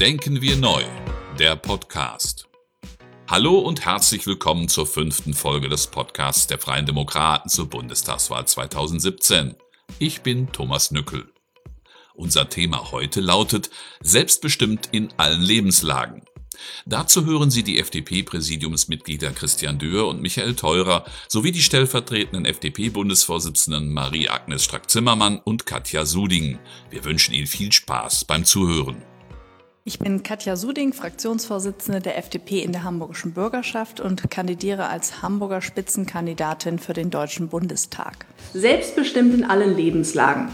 Denken wir neu, der Podcast. Hallo und herzlich willkommen zur fünften Folge des Podcasts der Freien Demokraten zur Bundestagswahl 2017. Ich bin Thomas Nückel. Unser Thema heute lautet Selbstbestimmt in allen Lebenslagen. Dazu hören Sie die FDP-Präsidiumsmitglieder Christian Dürr und Michael Theurer sowie die stellvertretenden FDP-Bundesvorsitzenden Marie-Agnes Strack-Zimmermann und Katja Suding. Wir wünschen Ihnen viel Spaß beim Zuhören. Ich bin Katja Suding, Fraktionsvorsitzende der FDP in der Hamburgischen Bürgerschaft und kandidiere als Hamburger Spitzenkandidatin für den Deutschen Bundestag. Selbstbestimmt in allen Lebenslagen.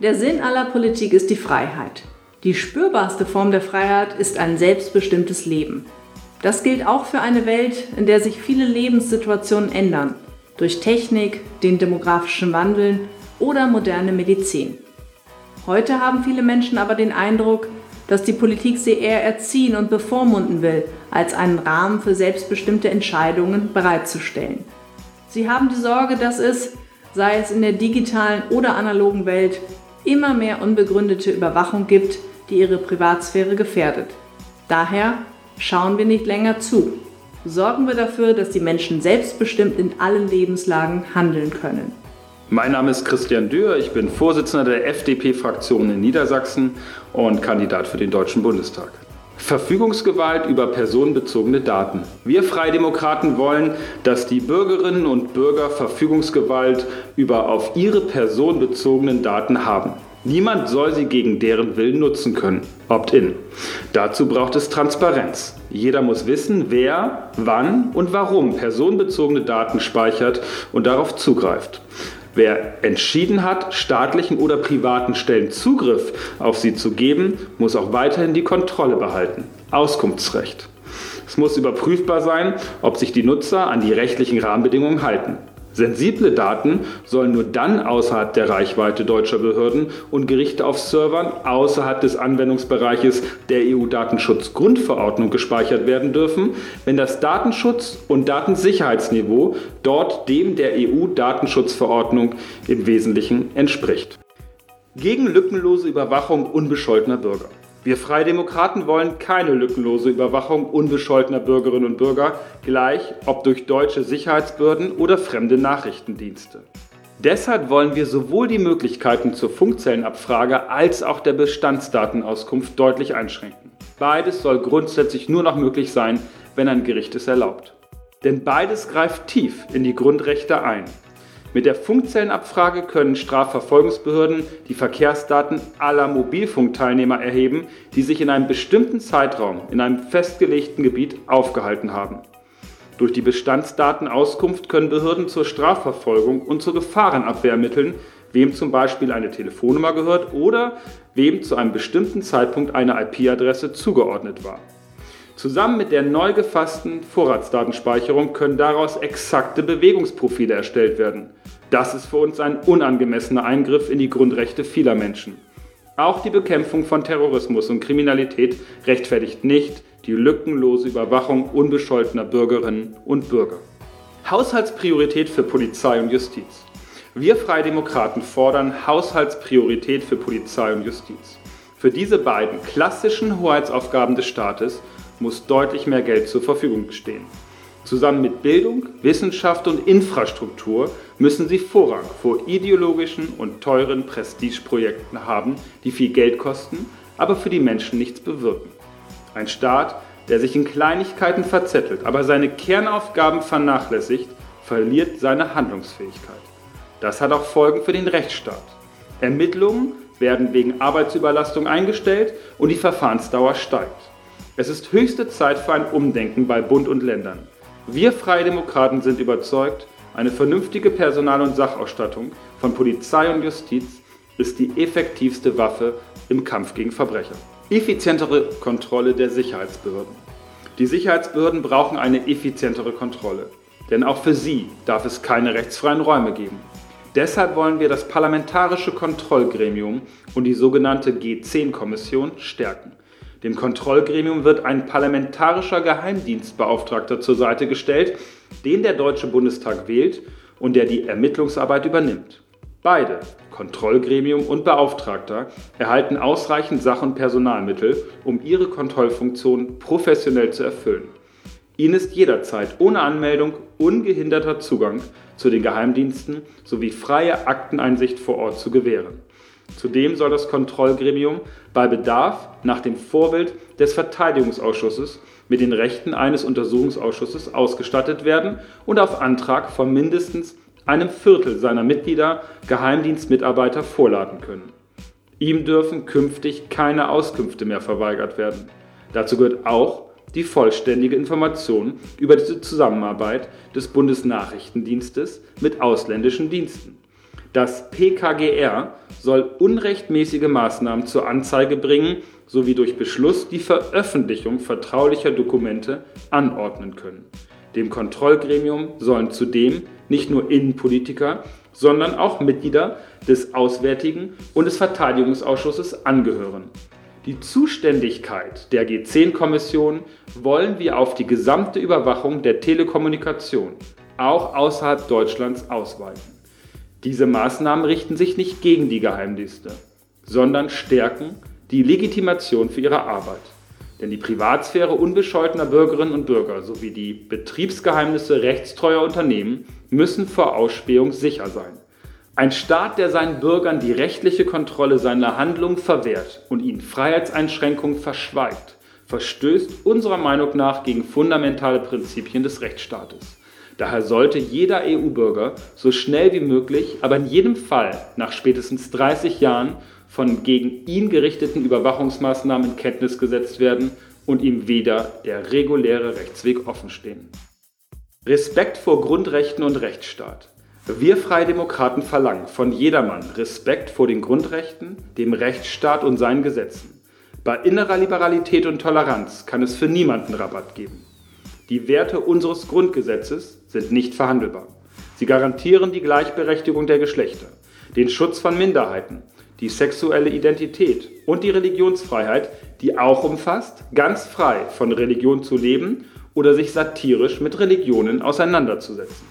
Der Sinn aller Politik ist die Freiheit. Die spürbarste Form der Freiheit ist ein selbstbestimmtes Leben. Das gilt auch für eine Welt, in der sich viele Lebenssituationen ändern, durch Technik, den demografischen Wandel oder moderne Medizin. Heute haben viele Menschen aber den Eindruck, dass die Politik sie eher erziehen und bevormunden will, als einen Rahmen für selbstbestimmte Entscheidungen bereitzustellen. Sie haben die Sorge, dass es, sei es in der digitalen oder analogen Welt, immer mehr unbegründete Überwachung gibt, die ihre Privatsphäre gefährdet. Daher schauen wir nicht länger zu. Sorgen wir dafür, dass die Menschen selbstbestimmt in allen Lebenslagen handeln können. Mein Name ist Christian Dürr, ich bin Vorsitzender der FDP-Fraktion in Niedersachsen und Kandidat für den Deutschen Bundestag. Verfügungsgewalt über personenbezogene Daten. Wir Freidemokraten wollen, dass die Bürgerinnen und Bürger Verfügungsgewalt über auf ihre personenbezogenen Daten haben. Niemand soll sie gegen deren Willen nutzen können. Opt-in. Dazu braucht es Transparenz. Jeder muss wissen, wer, wann und warum personenbezogene Daten speichert und darauf zugreift. Wer entschieden hat, staatlichen oder privaten Stellen Zugriff auf sie zu geben, muss auch weiterhin die Kontrolle behalten. Auskunftsrecht. Es muss überprüfbar sein, ob sich die Nutzer an die rechtlichen Rahmenbedingungen halten. Sensible Daten sollen nur dann außerhalb der Reichweite deutscher Behörden und Gerichte auf Servern außerhalb des Anwendungsbereiches der EU-Datenschutzgrundverordnung gespeichert werden dürfen, wenn das Datenschutz- und Datensicherheitsniveau dort dem der EU-Datenschutzverordnung im Wesentlichen entspricht. Gegen lückenlose Überwachung unbescholtener Bürger. Wir Freidemokraten wollen keine lückenlose Überwachung unbescholtener Bürgerinnen und Bürger, gleich ob durch deutsche Sicherheitsbehörden oder fremde Nachrichtendienste. Deshalb wollen wir sowohl die Möglichkeiten zur Funkzellenabfrage als auch der Bestandsdatenauskunft deutlich einschränken. Beides soll grundsätzlich nur noch möglich sein, wenn ein Gericht es erlaubt. Denn beides greift tief in die Grundrechte ein. Mit der Funkzellenabfrage können Strafverfolgungsbehörden die Verkehrsdaten aller Mobilfunkteilnehmer erheben, die sich in einem bestimmten Zeitraum in einem festgelegten Gebiet aufgehalten haben. Durch die Bestandsdatenauskunft können Behörden zur Strafverfolgung und zur Gefahrenabwehr ermitteln, wem zum Beispiel eine Telefonnummer gehört oder wem zu einem bestimmten Zeitpunkt eine IP-Adresse zugeordnet war. Zusammen mit der neu gefassten Vorratsdatenspeicherung können daraus exakte Bewegungsprofile erstellt werden. Das ist für uns ein unangemessener Eingriff in die Grundrechte vieler Menschen. Auch die Bekämpfung von Terrorismus und Kriminalität rechtfertigt nicht die lückenlose Überwachung unbescholtener Bürgerinnen und Bürger. Haushaltspriorität für Polizei und Justiz. Wir Freidemokraten fordern Haushaltspriorität für Polizei und Justiz. Für diese beiden klassischen Hoheitsaufgaben des Staates muss deutlich mehr Geld zur Verfügung stehen. Zusammen mit Bildung, Wissenschaft und Infrastruktur müssen sie Vorrang vor ideologischen und teuren Prestigeprojekten haben, die viel Geld kosten, aber für die Menschen nichts bewirken. Ein Staat, der sich in Kleinigkeiten verzettelt, aber seine Kernaufgaben vernachlässigt, verliert seine Handlungsfähigkeit. Das hat auch Folgen für den Rechtsstaat. Ermittlungen werden wegen Arbeitsüberlastung eingestellt und die Verfahrensdauer steigt. Es ist höchste Zeit für ein Umdenken bei Bund und Ländern. Wir Freie Demokraten sind überzeugt, eine vernünftige Personal- und Sachausstattung von Polizei und Justiz ist die effektivste Waffe im Kampf gegen Verbrecher. Effizientere Kontrolle der Sicherheitsbehörden. Die Sicherheitsbehörden brauchen eine effizientere Kontrolle, denn auch für sie darf es keine rechtsfreien Räume geben. Deshalb wollen wir das Parlamentarische Kontrollgremium und die sogenannte G10-Kommission stärken. Dem Kontrollgremium wird ein parlamentarischer Geheimdienstbeauftragter zur Seite gestellt, den der Deutsche Bundestag wählt und der die Ermittlungsarbeit übernimmt. Beide, Kontrollgremium und Beauftragter, erhalten ausreichend Sach- und Personalmittel, um ihre Kontrollfunktion professionell zu erfüllen. Ihnen ist jederzeit ohne Anmeldung ungehinderter Zugang zu den Geheimdiensten sowie freie Akteneinsicht vor Ort zu gewähren. Zudem soll das Kontrollgremium bei Bedarf nach dem Vorbild des Verteidigungsausschusses mit den Rechten eines Untersuchungsausschusses ausgestattet werden und auf Antrag von mindestens einem Viertel seiner Mitglieder Geheimdienstmitarbeiter vorladen können. Ihm dürfen künftig keine Auskünfte mehr verweigert werden. Dazu gehört auch die vollständige Information über die Zusammenarbeit des Bundesnachrichtendienstes mit ausländischen Diensten. Das PKGR soll unrechtmäßige Maßnahmen zur Anzeige bringen sowie durch Beschluss die Veröffentlichung vertraulicher Dokumente anordnen können. Dem Kontrollgremium sollen zudem nicht nur Innenpolitiker, sondern auch Mitglieder des Auswärtigen und des Verteidigungsausschusses angehören. Die Zuständigkeit der G10-Kommission wollen wir auf die gesamte Überwachung der Telekommunikation, auch außerhalb Deutschlands, ausweiten. Diese Maßnahmen richten sich nicht gegen die Geheimdienste, sondern stärken die Legitimation für ihre Arbeit. Denn die Privatsphäre unbescholtener Bürgerinnen und Bürger sowie die Betriebsgeheimnisse rechtstreuer Unternehmen müssen vor Ausspähung sicher sein. Ein Staat, der seinen Bürgern die rechtliche Kontrolle seiner Handlungen verwehrt und ihnen Freiheitseinschränkungen verschweigt, verstößt unserer Meinung nach gegen fundamentale Prinzipien des Rechtsstaates. Daher sollte jeder EU-Bürger so schnell wie möglich, aber in jedem Fall nach spätestens 30 Jahren von gegen ihn gerichteten Überwachungsmaßnahmen in Kenntnis gesetzt werden und ihm wieder der reguläre Rechtsweg offenstehen. Respekt vor Grundrechten und Rechtsstaat. Wir Freie Demokraten verlangen von jedermann Respekt vor den Grundrechten, dem Rechtsstaat und seinen Gesetzen. Bei innerer Liberalität und Toleranz kann es für niemanden Rabatt geben. Die Werte unseres Grundgesetzes sind nicht verhandelbar. Sie garantieren die Gleichberechtigung der Geschlechter, den Schutz von Minderheiten, die sexuelle Identität und die Religionsfreiheit, die auch umfasst, ganz frei von Religion zu leben oder sich satirisch mit Religionen auseinanderzusetzen.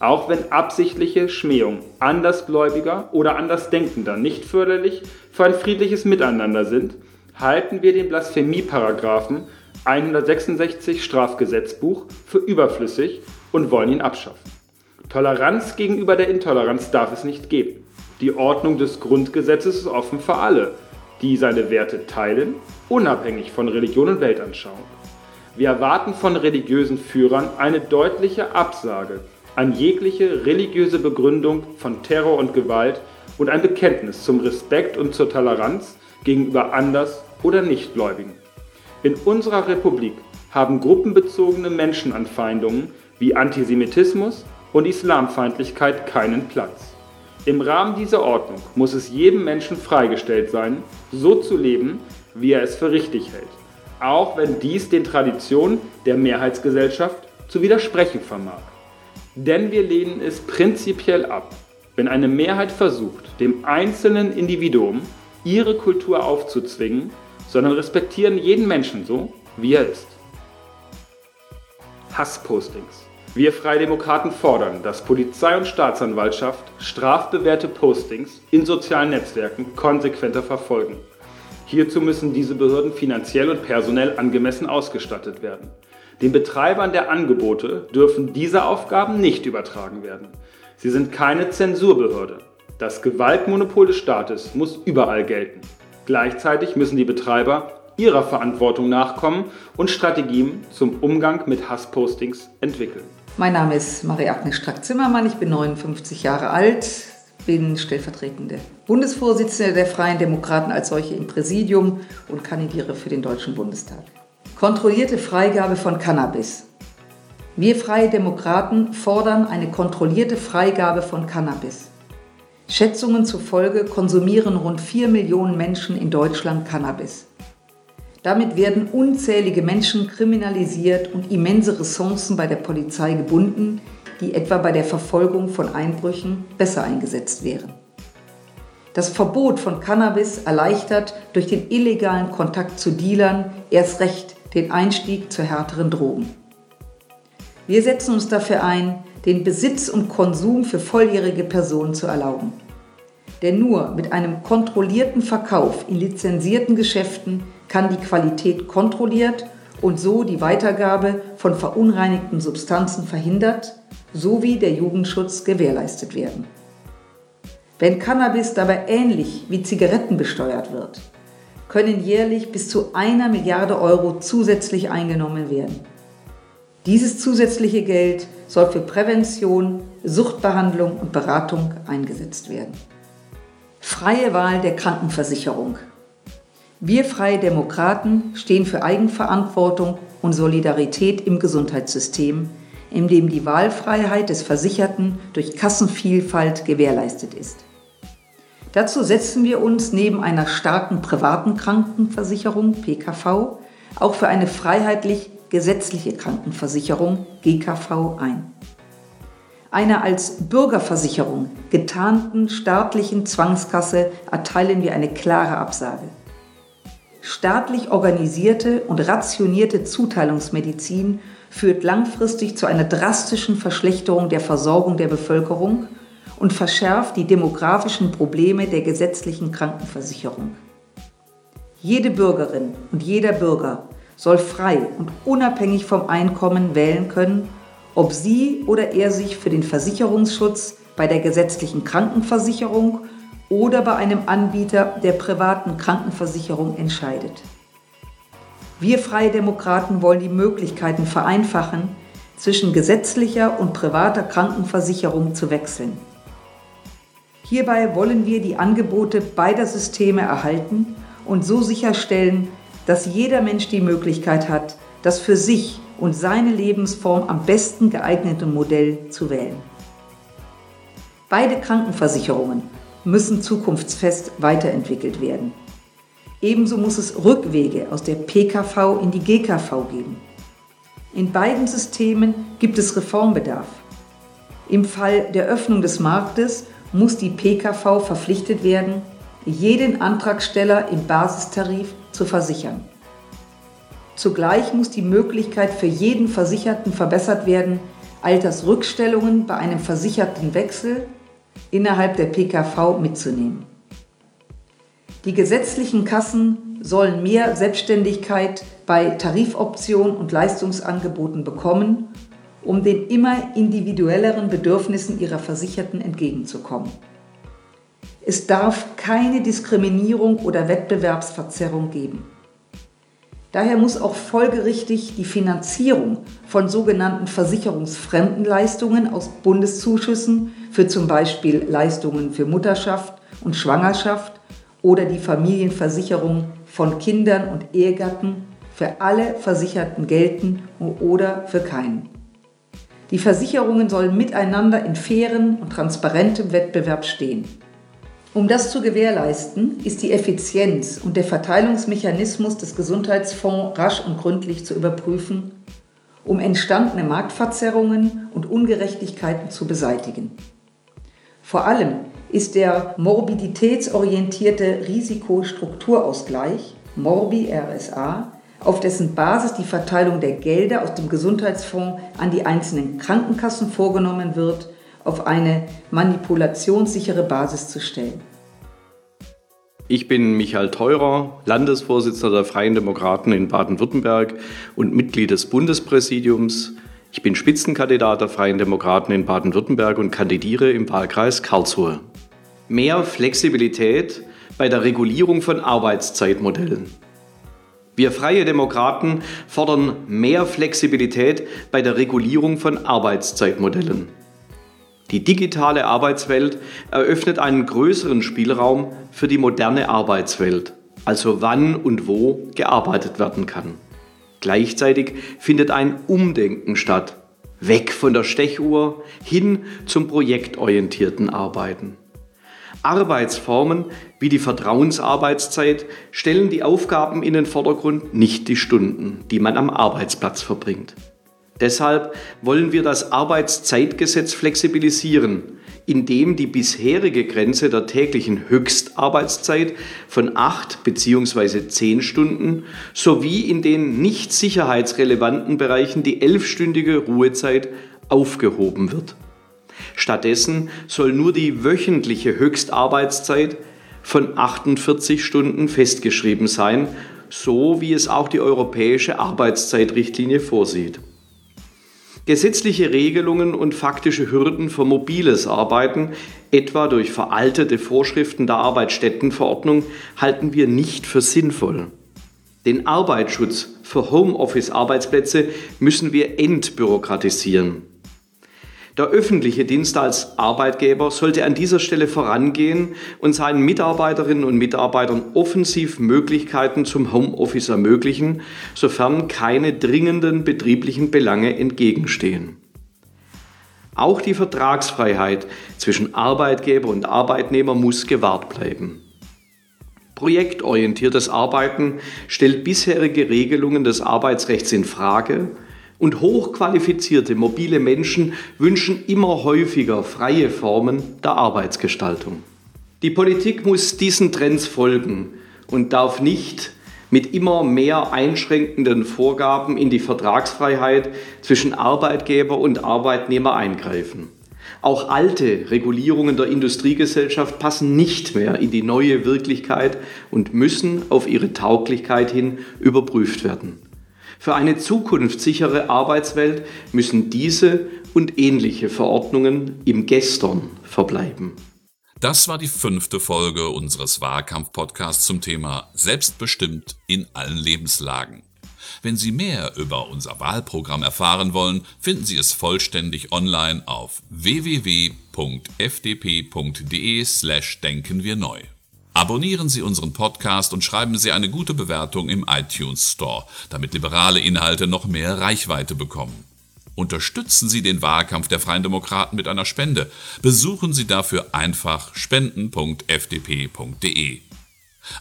Auch wenn absichtliche Schmähungen Andersgläubiger oder Andersdenkender nicht förderlich für ein friedliches Miteinander sind, halten wir den Blasphemieparagraphen 166 Strafgesetzbuch für überflüssig und wollen ihn abschaffen. Toleranz gegenüber der Intoleranz darf es nicht geben. Die Ordnung des Grundgesetzes ist offen für alle, die seine Werte teilen, unabhängig von Religion und Weltanschauung. Wir erwarten von religiösen Führern eine deutliche Absage an jegliche religiöse Begründung von Terror und Gewalt und ein Bekenntnis zum Respekt und zur Toleranz gegenüber Anders- oder Nichtgläubigen. In unserer Republik haben gruppenbezogene Menschenanfeindungen wie Antisemitismus und Islamfeindlichkeit keinen Platz. Im Rahmen dieser Ordnung muss es jedem Menschen freigestellt sein, so zu leben, wie er es für richtig hält, auch wenn dies den Traditionen der Mehrheitsgesellschaft zu widersprechen vermag. Denn wir lehnen es prinzipiell ab, wenn eine Mehrheit versucht, dem einzelnen Individuum ihre Kultur aufzuzwingen, sondern respektieren jeden Menschen so, wie er ist. Hasspostings. Wir Freie Demokraten fordern, dass Polizei und Staatsanwaltschaft strafbewährte Postings in sozialen Netzwerken konsequenter verfolgen. Hierzu müssen diese Behörden finanziell und personell angemessen ausgestattet werden. Den Betreibern der Angebote dürfen diese Aufgaben nicht übertragen werden. Sie sind keine Zensurbehörde. Das Gewaltmonopol des Staates muss überall gelten. Gleichzeitig müssen die Betreiber ihrer Verantwortung nachkommen und Strategien zum Umgang mit Hasspostings entwickeln. Mein Name ist Marie-Agnes Strack-Zimmermann, ich bin 59 Jahre alt, bin stellvertretende Bundesvorsitzende der Freien Demokraten als solche im Präsidium und kandidiere für den Deutschen Bundestag. Kontrollierte Freigabe von Cannabis. Wir Freie Demokraten fordern eine kontrollierte Freigabe von Cannabis. Schätzungen zufolge konsumieren rund 4 Millionen Menschen in Deutschland Cannabis. Damit werden unzählige Menschen kriminalisiert und immense Ressourcen bei der Polizei gebunden, die etwa bei der Verfolgung von Einbrüchen besser eingesetzt wären. Das Verbot von Cannabis erleichtert durch den illegalen Kontakt zu Dealern erst recht den Einstieg zu härteren Drogen. Wir setzen uns dafür ein, den Besitz und Konsum für volljährige Personen zu erlauben. Denn nur mit einem kontrollierten Verkauf in lizenzierten Geschäften kann die Qualität kontrolliert und so die Weitergabe von verunreinigten Substanzen verhindert sowie der Jugendschutz gewährleistet werden. Wenn Cannabis dabei ähnlich wie Zigaretten besteuert wird, können jährlich bis zu einer Milliarde Euro zusätzlich eingenommen werden. Dieses zusätzliche Geld soll für Prävention, Suchtbehandlung und Beratung eingesetzt werden. Freie Wahl der Krankenversicherung. Wir Freie Demokraten stehen für Eigenverantwortung und Solidarität im Gesundheitssystem, in dem die Wahlfreiheit des Versicherten durch Kassenvielfalt gewährleistet ist. Dazu setzen wir uns neben einer starken privaten Krankenversicherung PKV auch für eine freiheitlich gesetzliche Krankenversicherung GKV ein. Einer als Bürgerversicherung getarnten staatlichen Zwangskasse erteilen wir eine klare Absage. Staatlich organisierte und rationierte Zuteilungsmedizin führt langfristig zu einer drastischen Verschlechterung der Versorgung der Bevölkerung und verschärft die demografischen Probleme der gesetzlichen Krankenversicherung. Jede Bürgerin und jeder Bürger soll frei und unabhängig vom Einkommen wählen können, ob sie oder er sich für den Versicherungsschutz bei der gesetzlichen Krankenversicherung oder bei einem Anbieter der privaten Krankenversicherung entscheidet. Wir Freie Demokraten wollen die Möglichkeiten vereinfachen, zwischen gesetzlicher und privater Krankenversicherung zu wechseln. Hierbei wollen wir die Angebote beider Systeme erhalten und so sicherstellen, dass jeder Mensch die Möglichkeit hat, das für sich und seine Lebensform am besten geeignete Modell zu wählen. Beide Krankenversicherungen müssen zukunftsfest weiterentwickelt werden. Ebenso muss es Rückwege aus der PKV in die GKV geben. In beiden Systemen gibt es Reformbedarf. Im Fall der Öffnung des Marktes muss die PKV verpflichtet werden, jeden Antragsteller im Basistarif zu versichern. Zugleich muss die Möglichkeit für jeden Versicherten verbessert werden, Altersrückstellungen bei einem versicherten Wechsel innerhalb der PKV mitzunehmen. Die gesetzlichen Kassen sollen mehr Selbstständigkeit bei Tarifoptionen und Leistungsangeboten bekommen um den immer individuelleren Bedürfnissen ihrer Versicherten entgegenzukommen. Es darf keine Diskriminierung oder Wettbewerbsverzerrung geben. Daher muss auch folgerichtig die Finanzierung von sogenannten versicherungsfremden Leistungen aus Bundeszuschüssen für zum Beispiel Leistungen für Mutterschaft und Schwangerschaft oder die Familienversicherung von Kindern und Ehegatten für alle Versicherten gelten oder für keinen. Die Versicherungen sollen miteinander in fairen und transparentem Wettbewerb stehen. Um das zu gewährleisten, ist die Effizienz und der Verteilungsmechanismus des Gesundheitsfonds rasch und gründlich zu überprüfen, um entstandene Marktverzerrungen und Ungerechtigkeiten zu beseitigen. Vor allem ist der morbiditätsorientierte Risikostrukturausgleich, Morbi RSA, auf dessen Basis die Verteilung der Gelder aus dem Gesundheitsfonds an die einzelnen Krankenkassen vorgenommen wird, auf eine manipulationssichere Basis zu stellen. Ich bin Michael Theurer, Landesvorsitzender der Freien Demokraten in Baden-Württemberg und Mitglied des Bundespräsidiums. Ich bin Spitzenkandidat der Freien Demokraten in Baden-Württemberg und kandidiere im Wahlkreis Karlsruhe. Mehr Flexibilität bei der Regulierung von Arbeitszeitmodellen. Wir Freie Demokraten fordern mehr Flexibilität bei der Regulierung von Arbeitszeitmodellen. Die digitale Arbeitswelt eröffnet einen größeren Spielraum für die moderne Arbeitswelt, also wann und wo gearbeitet werden kann. Gleichzeitig findet ein Umdenken statt, weg von der Stechuhr hin zum projektorientierten Arbeiten. Arbeitsformen wie die Vertrauensarbeitszeit stellen die Aufgaben in den Vordergrund, nicht die Stunden, die man am Arbeitsplatz verbringt. Deshalb wollen wir das Arbeitszeitgesetz flexibilisieren, indem die bisherige Grenze der täglichen Höchstarbeitszeit von 8 bzw. 10 Stunden sowie in den nicht sicherheitsrelevanten Bereichen die elfstündige Ruhezeit aufgehoben wird. Stattdessen soll nur die wöchentliche Höchstarbeitszeit von 48 Stunden festgeschrieben sein, so wie es auch die europäische Arbeitszeitrichtlinie vorsieht. Gesetzliche Regelungen und faktische Hürden für mobiles Arbeiten, etwa durch veraltete Vorschriften der Arbeitsstättenverordnung, halten wir nicht für sinnvoll. Den Arbeitsschutz für Homeoffice-Arbeitsplätze müssen wir entbürokratisieren. Der öffentliche Dienst als Arbeitgeber sollte an dieser Stelle vorangehen und seinen Mitarbeiterinnen und Mitarbeitern offensiv Möglichkeiten zum Homeoffice ermöglichen, sofern keine dringenden betrieblichen Belange entgegenstehen. Auch die Vertragsfreiheit zwischen Arbeitgeber und Arbeitnehmer muss gewahrt bleiben. Projektorientiertes Arbeiten stellt bisherige Regelungen des Arbeitsrechts in Frage und hochqualifizierte mobile Menschen wünschen immer häufiger freie Formen der Arbeitsgestaltung. Die Politik muss diesen Trends folgen und darf nicht mit immer mehr einschränkenden Vorgaben in die Vertragsfreiheit zwischen Arbeitgeber und Arbeitnehmer eingreifen. Auch alte Regulierungen der Industriegesellschaft passen nicht mehr in die neue Wirklichkeit und müssen auf ihre Tauglichkeit hin überprüft werden. Für eine zukunftssichere Arbeitswelt müssen diese und ähnliche Verordnungen im Gestern verbleiben. Das war die fünfte Folge unseres Wahlkampf-Podcasts zum Thema Selbstbestimmt in allen Lebenslagen. Wenn Sie mehr über unser Wahlprogramm erfahren wollen, finden Sie es vollständig online auf www.fdp.de slash denken wir neu. Abonnieren Sie unseren Podcast und schreiben Sie eine gute Bewertung im iTunes Store, damit liberale Inhalte noch mehr Reichweite bekommen. Unterstützen Sie den Wahlkampf der Freien Demokraten mit einer Spende. Besuchen Sie dafür einfach spenden.fdp.de.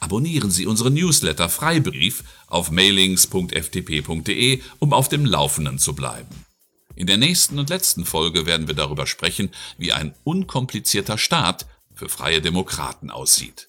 Abonnieren Sie unseren Newsletter Freibrief auf mailings.fdp.de, um auf dem Laufenden zu bleiben. In der nächsten und letzten Folge werden wir darüber sprechen, wie ein unkomplizierter Staat für freie Demokraten aussieht.